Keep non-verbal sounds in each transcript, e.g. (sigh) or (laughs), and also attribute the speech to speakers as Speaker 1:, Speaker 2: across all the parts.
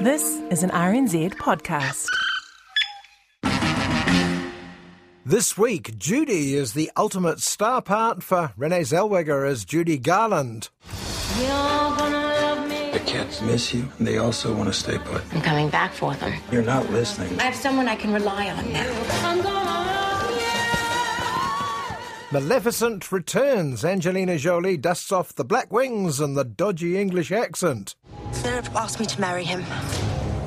Speaker 1: This is an RNZ podcast.
Speaker 2: This week, Judy is the ultimate star part for Renee Zellweger as Judy Garland.
Speaker 3: The kids miss you, and they also want to stay put.
Speaker 4: I'm coming back for them.
Speaker 3: You're not listening.
Speaker 4: I have someone I can rely on now.
Speaker 2: Maleficent returns. Angelina Jolie dusts off the black wings and the dodgy English accent.
Speaker 5: Philip asked me to marry him.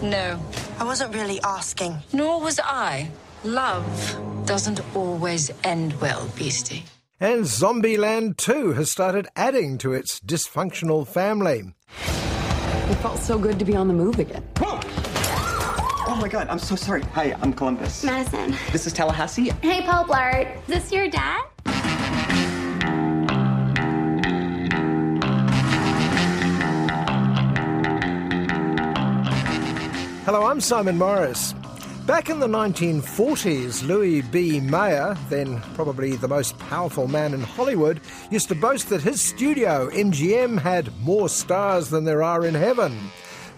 Speaker 6: No,
Speaker 5: I wasn't really asking.
Speaker 6: nor was I. Love doesn't always end well, Beastie.
Speaker 2: And Zombieland 2 has started adding to its dysfunctional family.
Speaker 7: It felt so good to be on the move again.
Speaker 8: Oh my god, I'm so sorry. Hi, I'm Columbus.
Speaker 9: Madison.
Speaker 8: This is Tallahassee.
Speaker 9: Hey, Paul Blart. Is this your dad?
Speaker 2: Hello, I'm Simon Morris. Back in the 1940s, Louis B. Mayer, then probably the most powerful man in Hollywood, used to boast that his studio, MGM, had more stars than there are in heaven.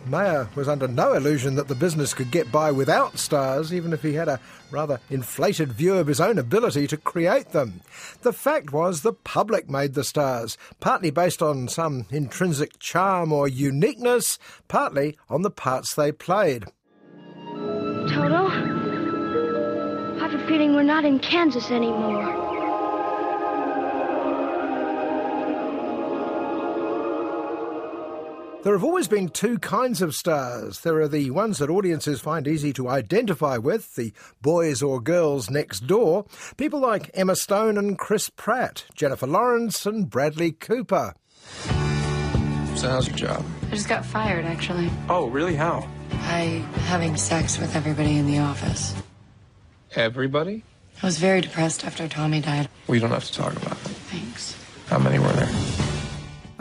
Speaker 2: Mayer was under no illusion that the business could get by without stars, even if he had a rather inflated view of his own ability to create them. The fact was the public made the stars, partly based on some intrinsic charm or uniqueness, partly on the parts they played.
Speaker 9: Toto? I have a feeling we're not in Kansas anymore.
Speaker 2: There have always been two kinds of stars. There are the ones that audiences find easy to identify with, the boys or girls next door, people like Emma Stone and Chris Pratt, Jennifer Lawrence and Bradley Cooper.
Speaker 3: So how's your job?
Speaker 6: I just got fired, actually.
Speaker 3: Oh, really? How?
Speaker 6: By having sex with everybody in the office.
Speaker 3: Everybody?
Speaker 6: I was very depressed after Tommy died.
Speaker 3: We don't have to talk about it.
Speaker 6: Thanks.
Speaker 3: How many were there?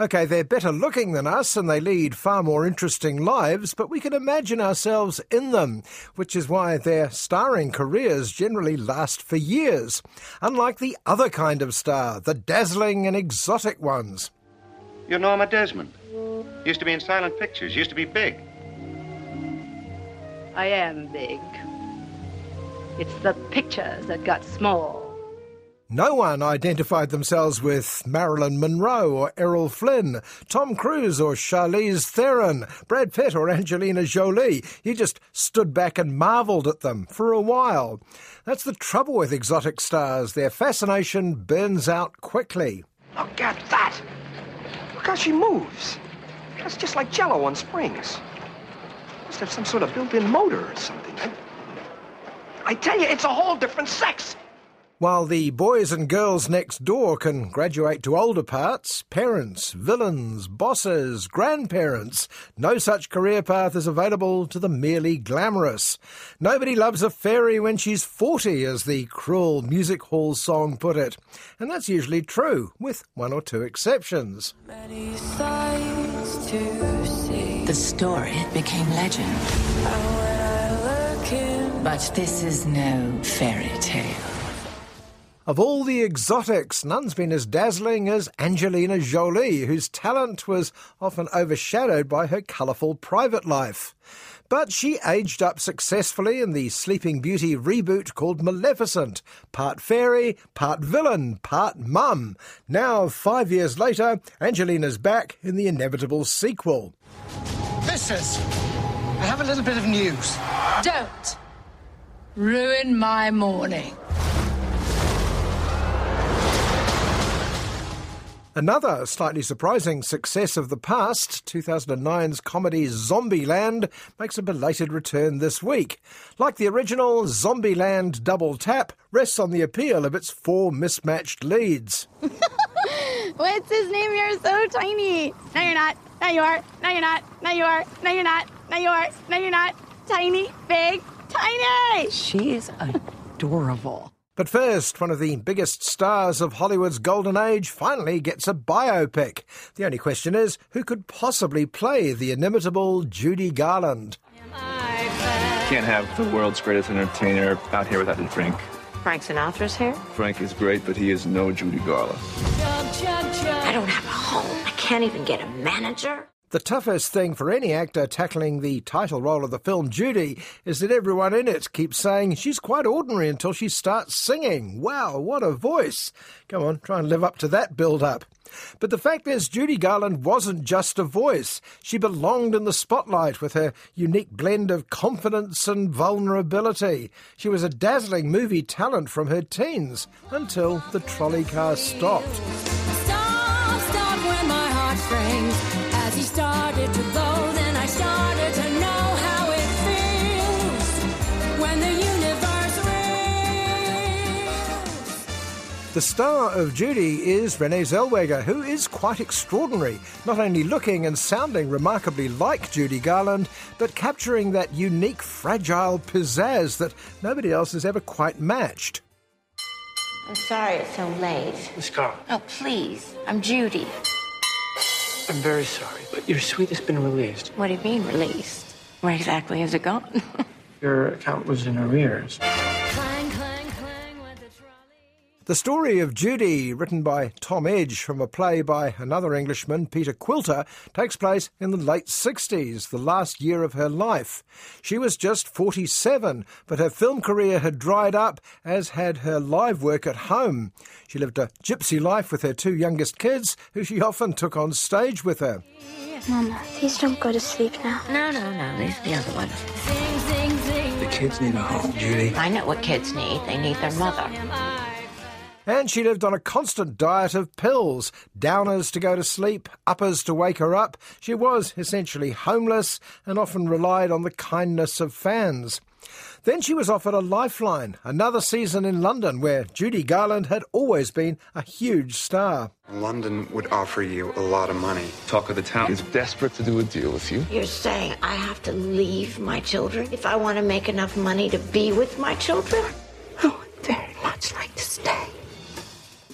Speaker 2: Okay, they're better looking than us and they lead far more interesting lives, but we can imagine ourselves in them, which is why their starring careers generally last for years, unlike the other kind of star, the dazzling and exotic ones.
Speaker 10: You're Norma Desmond. Used to be in silent pictures, used to be big.
Speaker 11: I am big. It's the pictures that got small.
Speaker 2: No one identified themselves with Marilyn Monroe or Errol Flynn, Tom Cruise or Charlize Theron, Brad Pitt or Angelina Jolie. You just stood back and marvelled at them for a while. That's the trouble with exotic stars. Their fascination burns out quickly.
Speaker 8: Look at that! Look how she moves. That's just like jello on springs. Must have some sort of built-in motor or something. I, I tell you, it's a whole different sex.
Speaker 2: While the boys and girls next door can graduate to older parts, parents, villains, bosses, grandparents, no such career path is available to the merely glamorous. Nobody loves a fairy when she's 40, as the cruel music hall song put it. And that's usually true, with one or two exceptions.
Speaker 6: The story became legend. But this is no fairy tale.
Speaker 2: Of all the exotics, none's been as dazzling as Angelina Jolie, whose talent was often overshadowed by her colourful private life. But she aged up successfully in the Sleeping Beauty reboot called Maleficent. Part fairy, part villain, part mum. Now, five years later, Angelina's back in the inevitable sequel.
Speaker 12: Missus, I have a little bit of news.
Speaker 6: Don't ruin my morning.
Speaker 2: Another slightly surprising success of the past, 2009's comedy Zombieland, makes a belated return this week. Like the original, Zombieland Double Tap rests on the appeal of its four mismatched leads. (laughs)
Speaker 13: What's his name? You're so tiny. No, you're not. No, you are. No, you're not. No, you are. No, you're not. No, you are. No, you're not. Tiny, big, tiny.
Speaker 7: She's adorable.
Speaker 2: But first, one of the biggest stars of Hollywood's golden age finally gets a biopic. The only question is, who could possibly play the inimitable Judy Garland?
Speaker 3: Can't have the world's greatest entertainer out here without his Frank.
Speaker 4: Frank Sinatra's here?
Speaker 3: Frank is great, but he is no Judy Garland.
Speaker 4: I don't have a home. I can't even get a manager.
Speaker 2: The toughest thing for any actor tackling the title role of the film Judy is that everyone in it keeps saying she's quite ordinary until she starts singing. Wow, what a voice! Come on, try and live up to that build up. But the fact is, Judy Garland wasn't just a voice. She belonged in the spotlight with her unique blend of confidence and vulnerability. She was a dazzling movie talent from her teens until the trolley car stopped.
Speaker 14: The
Speaker 2: star of Judy is Renee Zellweger, who is quite extraordinary, not only looking and sounding remarkably like Judy Garland, but capturing that unique, fragile pizzazz that nobody else has ever quite matched.
Speaker 4: I'm sorry it's so late.
Speaker 12: Miss Carl,
Speaker 4: Oh, please. I'm Judy.
Speaker 12: I'm very sorry, but your suite has been released.
Speaker 4: What do you mean, released? Where exactly has it gone? (laughs)
Speaker 12: Your account was in arrears.
Speaker 2: The story of Judy, written by Tom Edge from a play by another Englishman, Peter Quilter, takes place in the late 60s, the last year of her life. She was just 47, but her film career had dried up, as had her live work at home. She lived a gypsy life with her two youngest kids, who she often took on stage with her.
Speaker 9: Mama, please don't go to sleep now.
Speaker 4: no, no, no. These are the other ones.
Speaker 3: The kids need a home, Judy.
Speaker 4: I know what kids need. They need their mother.
Speaker 2: And she lived on a constant diet of pills, downers to go to sleep, uppers to wake her up. She was essentially homeless and often relied on the kindness of fans. Then she was offered a lifeline, another season in London, where Judy Garland had always been a huge star.
Speaker 15: London would offer you a lot of money.
Speaker 3: Talk of the town is desperate to do a deal with you.
Speaker 4: You're saying I have to leave my children if I want to make enough money to be with my children? I would very much like to stay.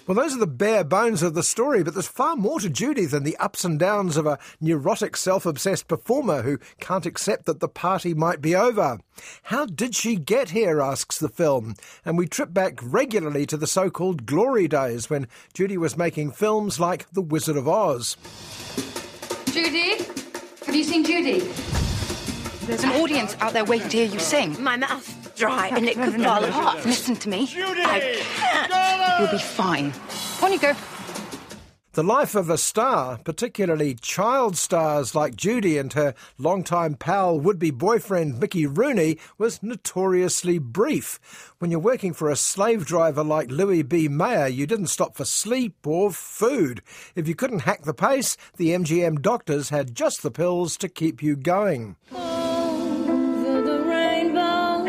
Speaker 2: Well, those are the bare bones of the story, but there's far more to Judy than the ups and downs of a neurotic, self obsessed performer who can't accept that the party might be over. How did she get here, asks the film, and we trip back regularly to the so called glory days when Judy was making films like The Wizard of Oz.
Speaker 16: Judy? Have you seen Judy? There's an audience out there waiting to hear you sing.
Speaker 4: My mouth's dry and it could fall apart.
Speaker 16: Listen to me.
Speaker 4: Judy! I can't.
Speaker 16: You'll be fine. On you go.
Speaker 2: The life of a star, particularly child stars like Judy and her longtime pal, would be boyfriend Mickey Rooney, was notoriously brief. When you're working for a slave driver like Louis B. Mayer, you didn't stop for sleep or food. If you couldn't hack the pace, the MGM doctors had just the pills to keep you going.
Speaker 4: Oh,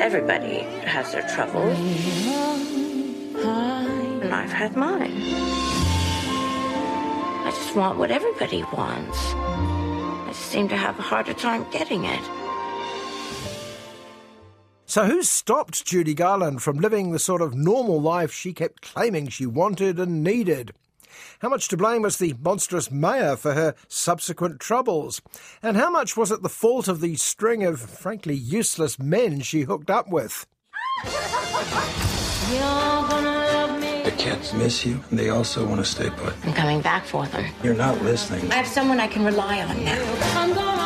Speaker 4: Everybody has their troubles. And I've had mine. I just want what everybody wants. I just seem to have a harder time getting it.
Speaker 2: So, who stopped Judy Garland from living the sort of normal life she kept claiming she wanted and needed? How much to blame was the monstrous Mayer for her subsequent troubles? And how much was it the fault of the string of frankly useless men she hooked up with?
Speaker 3: The kids miss you, and they also want to stay put.
Speaker 4: I'm coming back for them.
Speaker 3: You're not listening.
Speaker 4: I have someone I can rely on now.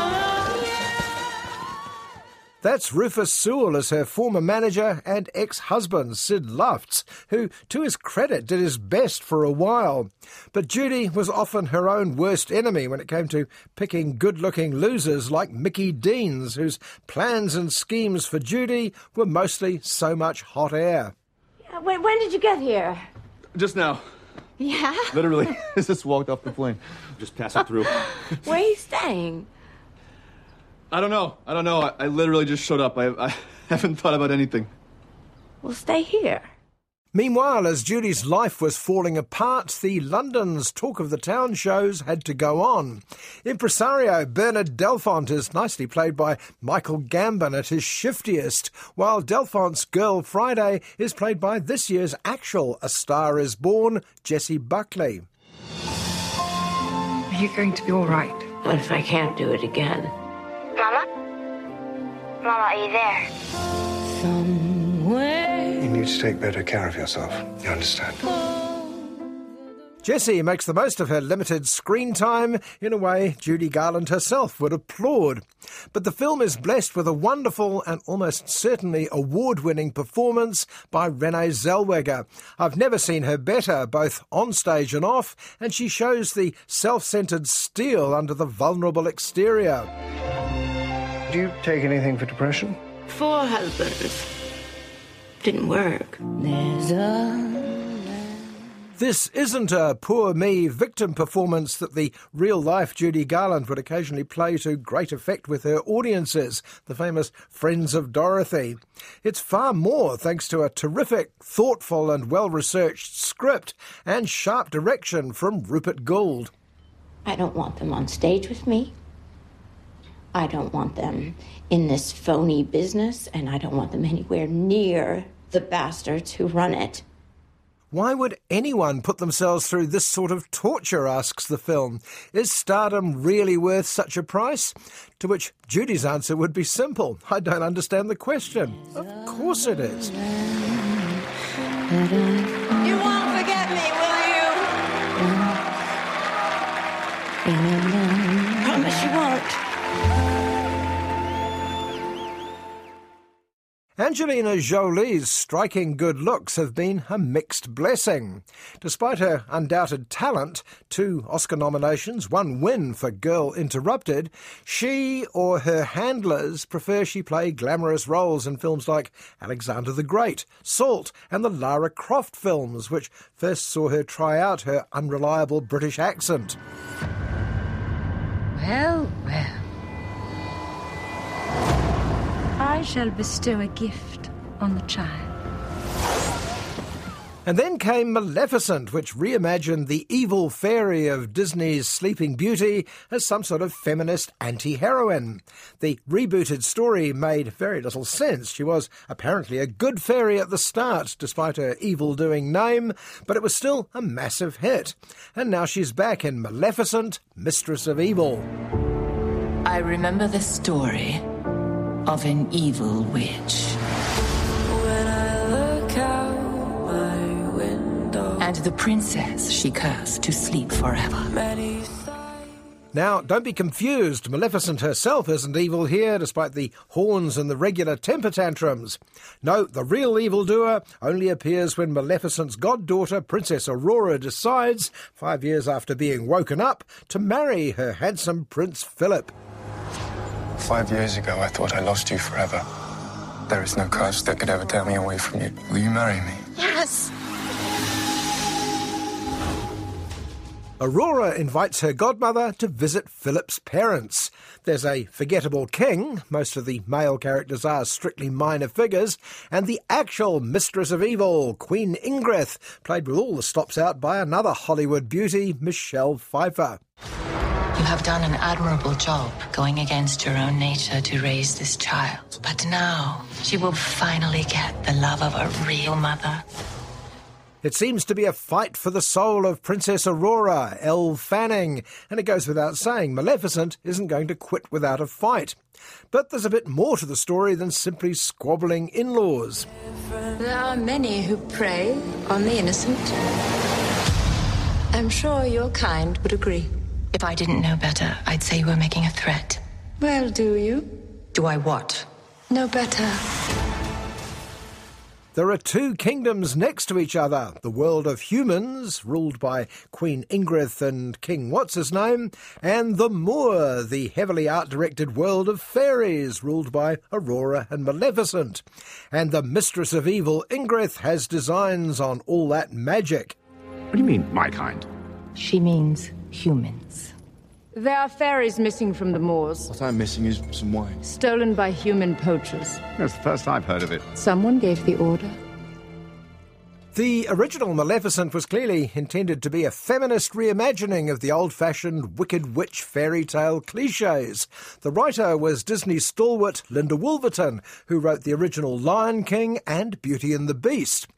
Speaker 2: That's Rufus Sewell as her former manager and ex husband, Sid Lufts, who, to his credit, did his best for a while. But Judy was often her own worst enemy when it came to picking good looking losers like Mickey Deans, whose plans and schemes for Judy were mostly so much hot air.
Speaker 4: When, when did you get here?
Speaker 3: Just now.
Speaker 4: Yeah?
Speaker 3: Literally, (laughs) (laughs) just walked off the plane. Just passing through.
Speaker 4: Where are you staying?
Speaker 3: I don't know. I don't know. I, I literally just showed up. I, I (laughs) haven't thought about anything.
Speaker 4: We'll stay here.
Speaker 2: Meanwhile, as Judy's life was falling apart, the London's Talk of the Town shows had to go on. Impresario Bernard Delfont is nicely played by Michael Gambon at his shiftiest, while Delfont's girl Friday is played by this year's actual A Star is Born, Jessie Buckley.
Speaker 16: Are you going to be all right?
Speaker 4: What if I can't do it again?
Speaker 9: Mama? Mama, are you there? Somewhere.
Speaker 15: You need to take better care of yourself. You understand?
Speaker 2: Jessie makes the most of her limited screen time in a way Judy Garland herself would applaud. But the film is blessed with a wonderful and almost certainly award winning performance by Renee Zellweger. I've never seen her better, both on stage and off, and she shows the self centered steel under the vulnerable exterior.
Speaker 15: Do you take anything for depression?
Speaker 4: Four husbands. Didn't work. There's a
Speaker 2: This isn't a poor me victim performance that the real life Judy Garland would occasionally play to great effect with her audiences, the famous Friends of Dorothy. It's far more thanks to a terrific, thoughtful, and well researched script and sharp direction from Rupert Goold.
Speaker 4: I don't want them on stage with me. I don't want them in this phony business, and I don't want them anywhere near the bastards who run it.
Speaker 2: Why would anyone put themselves through this sort of torture? asks the film. Is stardom really worth such a price? To which Judy's answer would be simple I don't understand the question. Of course it is.
Speaker 5: You won't forget me, will you?
Speaker 4: I Promise you won't.
Speaker 2: Angelina Jolie's striking good looks have been a mixed blessing. Despite her undoubted talent, two Oscar nominations, one win for Girl Interrupted, she or her handlers prefer she play glamorous roles in films like Alexander the Great, Salt, and the Lara Croft films, which first saw her try out her unreliable British accent.
Speaker 7: Well, well. I shall bestow a gift on the child.
Speaker 2: And then came Maleficent, which reimagined the evil fairy of Disney's Sleeping Beauty as some sort of feminist anti heroine. The rebooted story made very little sense. She was apparently a good fairy at the start, despite her evil doing name, but it was still a massive hit. And now she's back in Maleficent, Mistress of Evil.
Speaker 6: I remember the story of an evil witch. And the princess she cursed to sleep forever.
Speaker 2: Now, don't be confused. Maleficent herself isn't evil here, despite the horns and the regular temper tantrums. No, the real evildoer only appears when Maleficent's goddaughter, Princess Aurora, decides, five years after being woken up, to marry her handsome Prince Philip.
Speaker 15: Five years ago, I thought I lost you forever. There is no curse that could ever tear me away from you. Will you marry me?
Speaker 5: Yes.
Speaker 2: Aurora invites her godmother to visit Philip's parents. There's a forgettable king, most of the male characters are strictly minor figures, and the actual Mistress of Evil, Queen Ingrid, played with all the stops out by another Hollywood beauty, Michelle Pfeiffer.
Speaker 6: You have done an admirable job going against your own nature to raise this child. But now she will finally get the love of a real mother.
Speaker 2: It seems to be a fight for the soul of Princess Aurora, Elle Fanning, and it goes without saying Maleficent isn't going to quit without a fight. But there's a bit more to the story than simply squabbling in laws.
Speaker 6: There are many who prey on the innocent. I'm sure your kind would agree. If I didn't know better, I'd say you were making a threat. Well, do you? Do I what? Know better.
Speaker 2: There are two kingdoms next to each other the world of humans, ruled by Queen Ingrid and King What's His Name, and the Moor, the heavily art directed world of fairies, ruled by Aurora and Maleficent. And the Mistress of Evil, Ingrid, has designs on all that magic.
Speaker 17: What do you mean, my kind?
Speaker 6: She means humans.
Speaker 11: There are fairies missing from the moors,
Speaker 17: What I'm missing is some wine.
Speaker 11: stolen by human poachers.
Speaker 17: That's the first I've heard of it.
Speaker 11: Someone gave the order.
Speaker 2: The original Maleficent was clearly intended to be a feminist reimagining of the old fashioned wicked witch fairy tale cliches. The writer was Disney stalwart Linda Woolverton, who wrote the original Lion King and Beauty and the Beast.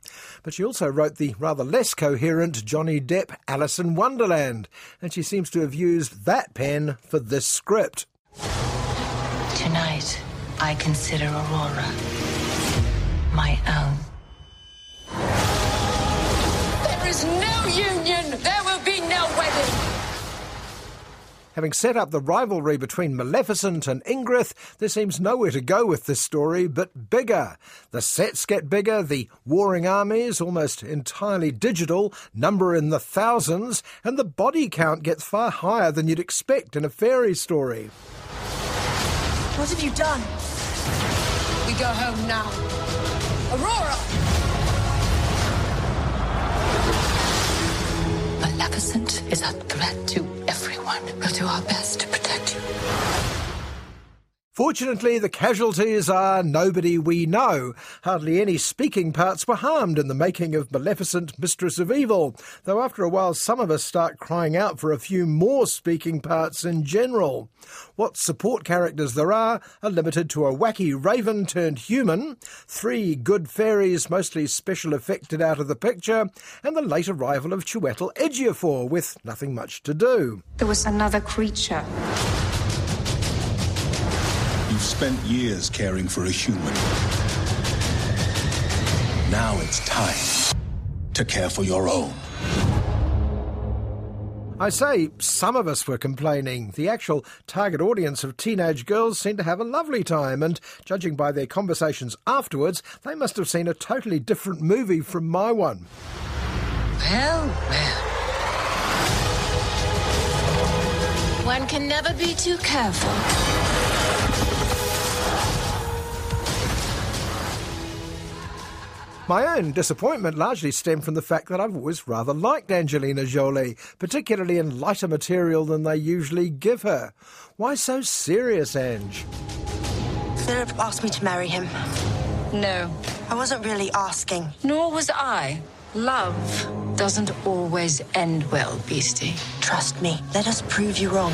Speaker 2: But she also wrote the rather less coherent Johnny Depp Alice in Wonderland, and she seems to have used that pen for this script.
Speaker 6: Tonight, I consider Aurora my own.
Speaker 14: Is no union. There will be no wedding.
Speaker 2: Having set up the rivalry between Maleficent and Ingrid, there seems nowhere to go with this story but bigger. The sets get bigger, the warring armies, almost entirely digital, number in the thousands, and the body count gets far higher than you'd expect in a fairy story.
Speaker 14: What have you done? We go home now. Aurora!
Speaker 6: Maleficent is a threat to everyone. We'll do our best to protect.
Speaker 2: Fortunately, the casualties are nobody we know. Hardly any speaking parts were harmed in the making of Maleficent, Mistress of Evil, though after a while some of us start crying out for a few more speaking parts in general. What support characters there are are limited to a wacky raven turned human, three good fairies mostly special effected out of the picture, and the late arrival of Chiwetel Ejiofor with nothing much to do.
Speaker 18: There was another creature.
Speaker 19: You've spent years caring for a human. Now it's time to care for your own.
Speaker 2: I say some of us were complaining. The actual target audience of teenage girls seemed to have a lovely time, and judging by their conversations afterwards, they must have seen a totally different movie from my one.
Speaker 6: Well, well. One can never be too careful.
Speaker 2: My own disappointment largely stemmed from the fact that I've always rather liked Angelina Jolie, particularly in lighter material than they usually give her. Why so serious, Ange?
Speaker 20: Philip asked me to marry him.
Speaker 6: No.
Speaker 20: I wasn't really asking.
Speaker 6: Nor was I. Love doesn't always end well, Beastie.
Speaker 20: Trust me. Let us prove you wrong.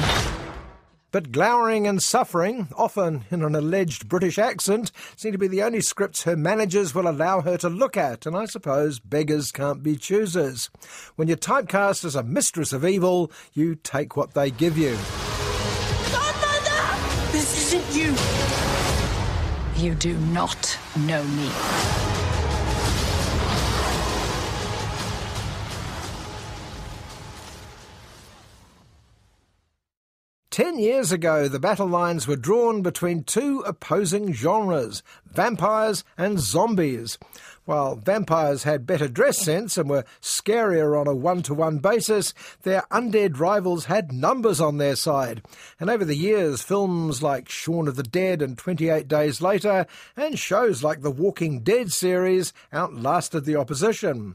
Speaker 2: But glowering and suffering, often in an alleged British accent, seem to be the only scripts her managers will allow her to look at, and I suppose beggars can't be choosers. When you're typecast as a mistress of evil, you take what they give you.
Speaker 14: Godmother!
Speaker 20: This isn't you.
Speaker 6: You do not know me.
Speaker 2: Ten years ago, the battle lines were drawn between two opposing genres vampires and zombies. While vampires had better dress sense and were scarier on a one to one basis, their undead rivals had numbers on their side. And over the years, films like Shaun of the Dead and 28 Days Later, and shows like the Walking Dead series outlasted the opposition.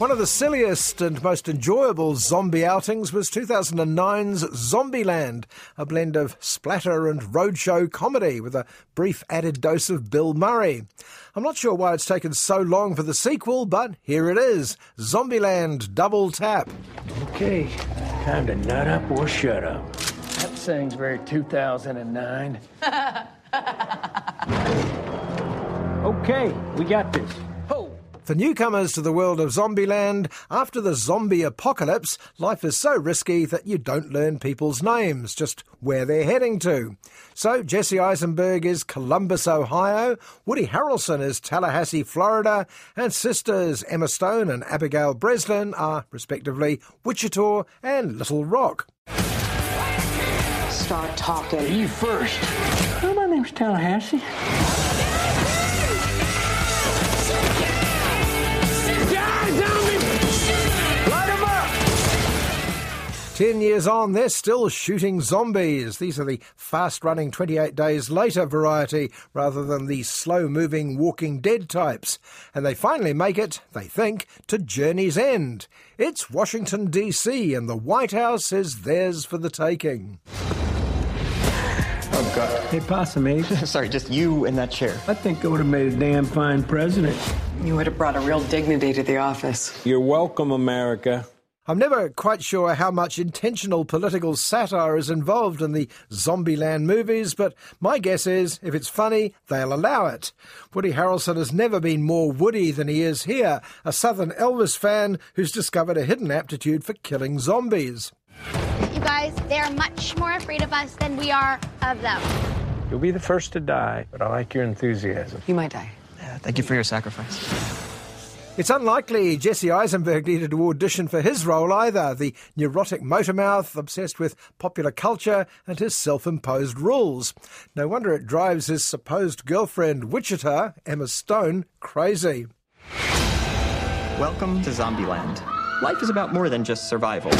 Speaker 2: One of the silliest and most enjoyable zombie outings was 2009's Zombieland, a blend of splatter and roadshow comedy with a brief added dose of Bill Murray. I'm not sure why it's taken so long for the sequel, but here it is Zombieland Double Tap.
Speaker 21: Okay, time to nut up or shut up. That sounds very 2009. (laughs) okay, we got this.
Speaker 2: For newcomers to the world of Zombieland, after the zombie apocalypse, life is so risky that you don't learn people's names, just where they're heading to. So Jesse Eisenberg is Columbus, Ohio, Woody Harrelson is Tallahassee, Florida, and sisters Emma Stone and Abigail Breslin are, respectively, Wichita and Little Rock.
Speaker 20: Start talking.
Speaker 21: You first. Oh, my name's Tallahassee.
Speaker 2: Ten years on, they're still shooting zombies. These are the fast running 28 days later variety rather than the slow moving Walking Dead types. And they finally make it, they think, to Journey's End. It's Washington, D.C., and the White House is theirs for the taking.
Speaker 21: Oh, God. Hey, Possum Ape. (laughs)
Speaker 22: Sorry, just you in that chair.
Speaker 21: I think I would have made a damn fine president.
Speaker 23: You would have brought a real dignity to the office.
Speaker 21: You're welcome, America.
Speaker 2: I'm never quite sure how much intentional political satire is involved in the Zombieland movies, but my guess is if it's funny, they'll allow it. Woody Harrelson has never been more Woody than he is here, a Southern Elvis fan who's discovered a hidden aptitude for killing zombies.
Speaker 13: You guys, they're much more afraid of us than we are of them.
Speaker 21: You'll be the first to die, but I like your enthusiasm.
Speaker 23: You might die.
Speaker 22: Yeah, thank you for your sacrifice.
Speaker 2: It's unlikely Jesse Eisenberg needed to audition for his role either, the neurotic motormouth obsessed with popular culture and his self imposed rules. No wonder it drives his supposed girlfriend, Wichita, Emma Stone, crazy.
Speaker 22: Welcome to Zombieland. Life is about more than just survival.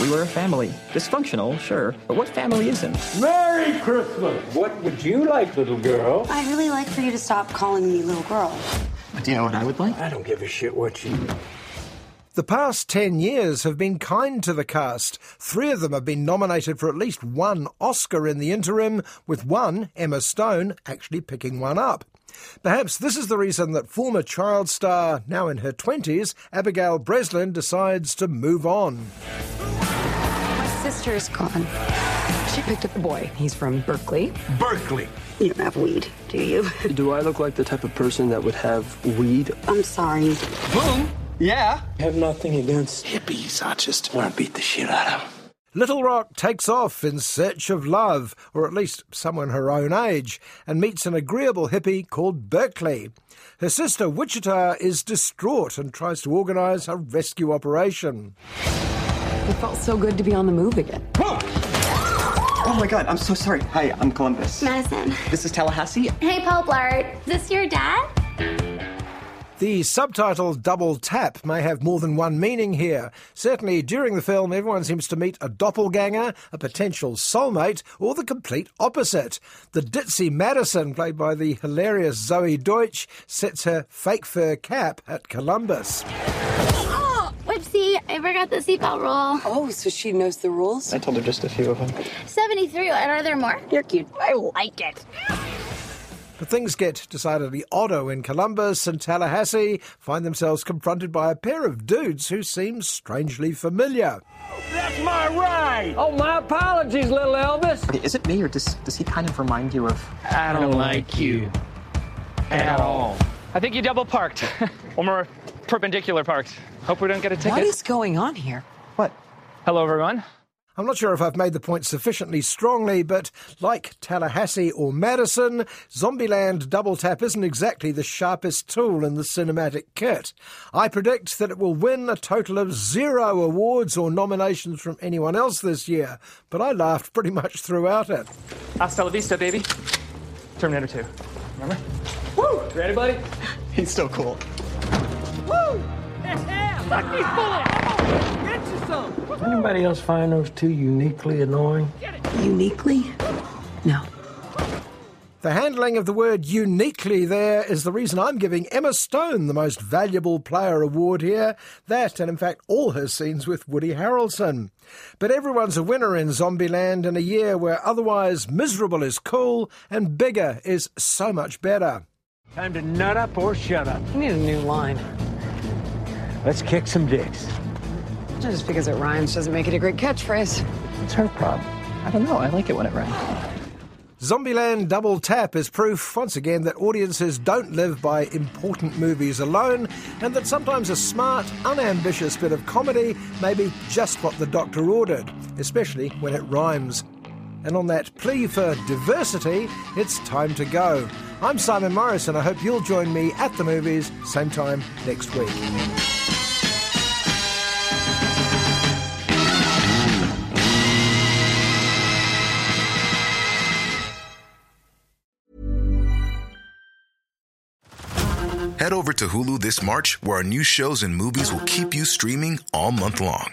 Speaker 22: We were a family. Dysfunctional, sure, but what family isn't?
Speaker 21: Merry Christmas! What would you like, little girl?
Speaker 18: I'd really like for you to stop calling me little girl.
Speaker 22: Do you know what I would like?
Speaker 21: I don't give a shit what you.
Speaker 2: The past 10 years have been kind to the cast. Three of them have been nominated for at least one Oscar in the interim, with one, Emma Stone, actually picking one up. Perhaps this is the reason that former child star, now in her 20s, Abigail Breslin decides to move on.
Speaker 18: My sister's gone. She picked up the boy. He's from Berkeley.
Speaker 21: Berkeley.
Speaker 18: You don't have weed, do you? (laughs)
Speaker 24: Do I look like the type of person that would have weed?
Speaker 18: I'm sorry.
Speaker 24: Boom! Yeah.
Speaker 21: I have nothing against
Speaker 24: hippies. I just want to beat the shit out of them.
Speaker 2: Little Rock takes off in search of love, or at least someone her own age, and meets an agreeable hippie called Berkeley. Her sister Wichita is distraught and tries to organise a rescue operation.
Speaker 23: It felt so good to be on the move again.
Speaker 22: Oh my god, I'm so sorry. Hi, I'm Columbus.
Speaker 13: Madison.
Speaker 22: This is Tallahassee.
Speaker 13: Hey, Paul Blart. Is this your dad?
Speaker 2: The subtitle double tap may have more than one meaning here. Certainly, during the film, everyone seems to meet a doppelganger, a potential soulmate, or the complete opposite. The ditzy Madison, played by the hilarious Zoey Deutch, sets her fake fur cap at Columbus.
Speaker 13: I forgot the seatbelt rule.
Speaker 23: Oh, so she knows the rules?
Speaker 22: I told her just a few of them.
Speaker 13: 73. Are there more?
Speaker 23: You're cute. I like it.
Speaker 2: But things get decidedly odder when Columbus and Tallahassee find themselves confronted by a pair of dudes who seem strangely familiar.
Speaker 21: That's my ride! Oh, my apologies, little Elvis.
Speaker 22: Okay, is it me, or does, does he kind of remind you of.
Speaker 21: I don't like you. At all.
Speaker 3: I think you double parked. or more perpendicular parked. Hope we don't get a ticket.
Speaker 23: What is going on here?
Speaker 22: What?
Speaker 3: Hello, everyone.
Speaker 2: I'm not sure if I've made the point sufficiently strongly, but like Tallahassee or Madison, Zombieland Double Tap isn't exactly the sharpest tool in the cinematic kit. I predict that it will win a total of zero awards or nominations from anyone else this year, but I laughed pretty much throughout it.
Speaker 3: Hasta la vista, baby. Terminator 2. Remember? Woo! Ready, buddy?
Speaker 22: He's so cool.
Speaker 3: Woo! Suck these bullets! Get you some!
Speaker 21: Anybody else find those two uniquely annoying?
Speaker 23: Uniquely? No.
Speaker 2: The handling of the word uniquely there is the reason I'm giving Emma Stone the most valuable player award here. That, and in fact, all her scenes with Woody Harrelson. But everyone's a winner in Zombieland in a year where otherwise miserable is cool and bigger is so much better.
Speaker 21: Time to nut up or shut up.
Speaker 23: You need a new line.
Speaker 21: Let's kick some dicks.
Speaker 23: Just because it rhymes doesn't make it a great catchphrase.
Speaker 21: It's her problem.
Speaker 22: I don't know. I like it when it rhymes.
Speaker 2: Zombieland Double Tap is proof, once again, that audiences don't live by important movies alone, and that sometimes a smart, unambitious bit of comedy may be just what the doctor ordered, especially when it rhymes. And on that plea for diversity, it's time to go. I'm Simon Morris, and I hope you'll join me at the movies, same time next week.
Speaker 25: Head over to Hulu this March, where our new shows and movies will keep you streaming all month long.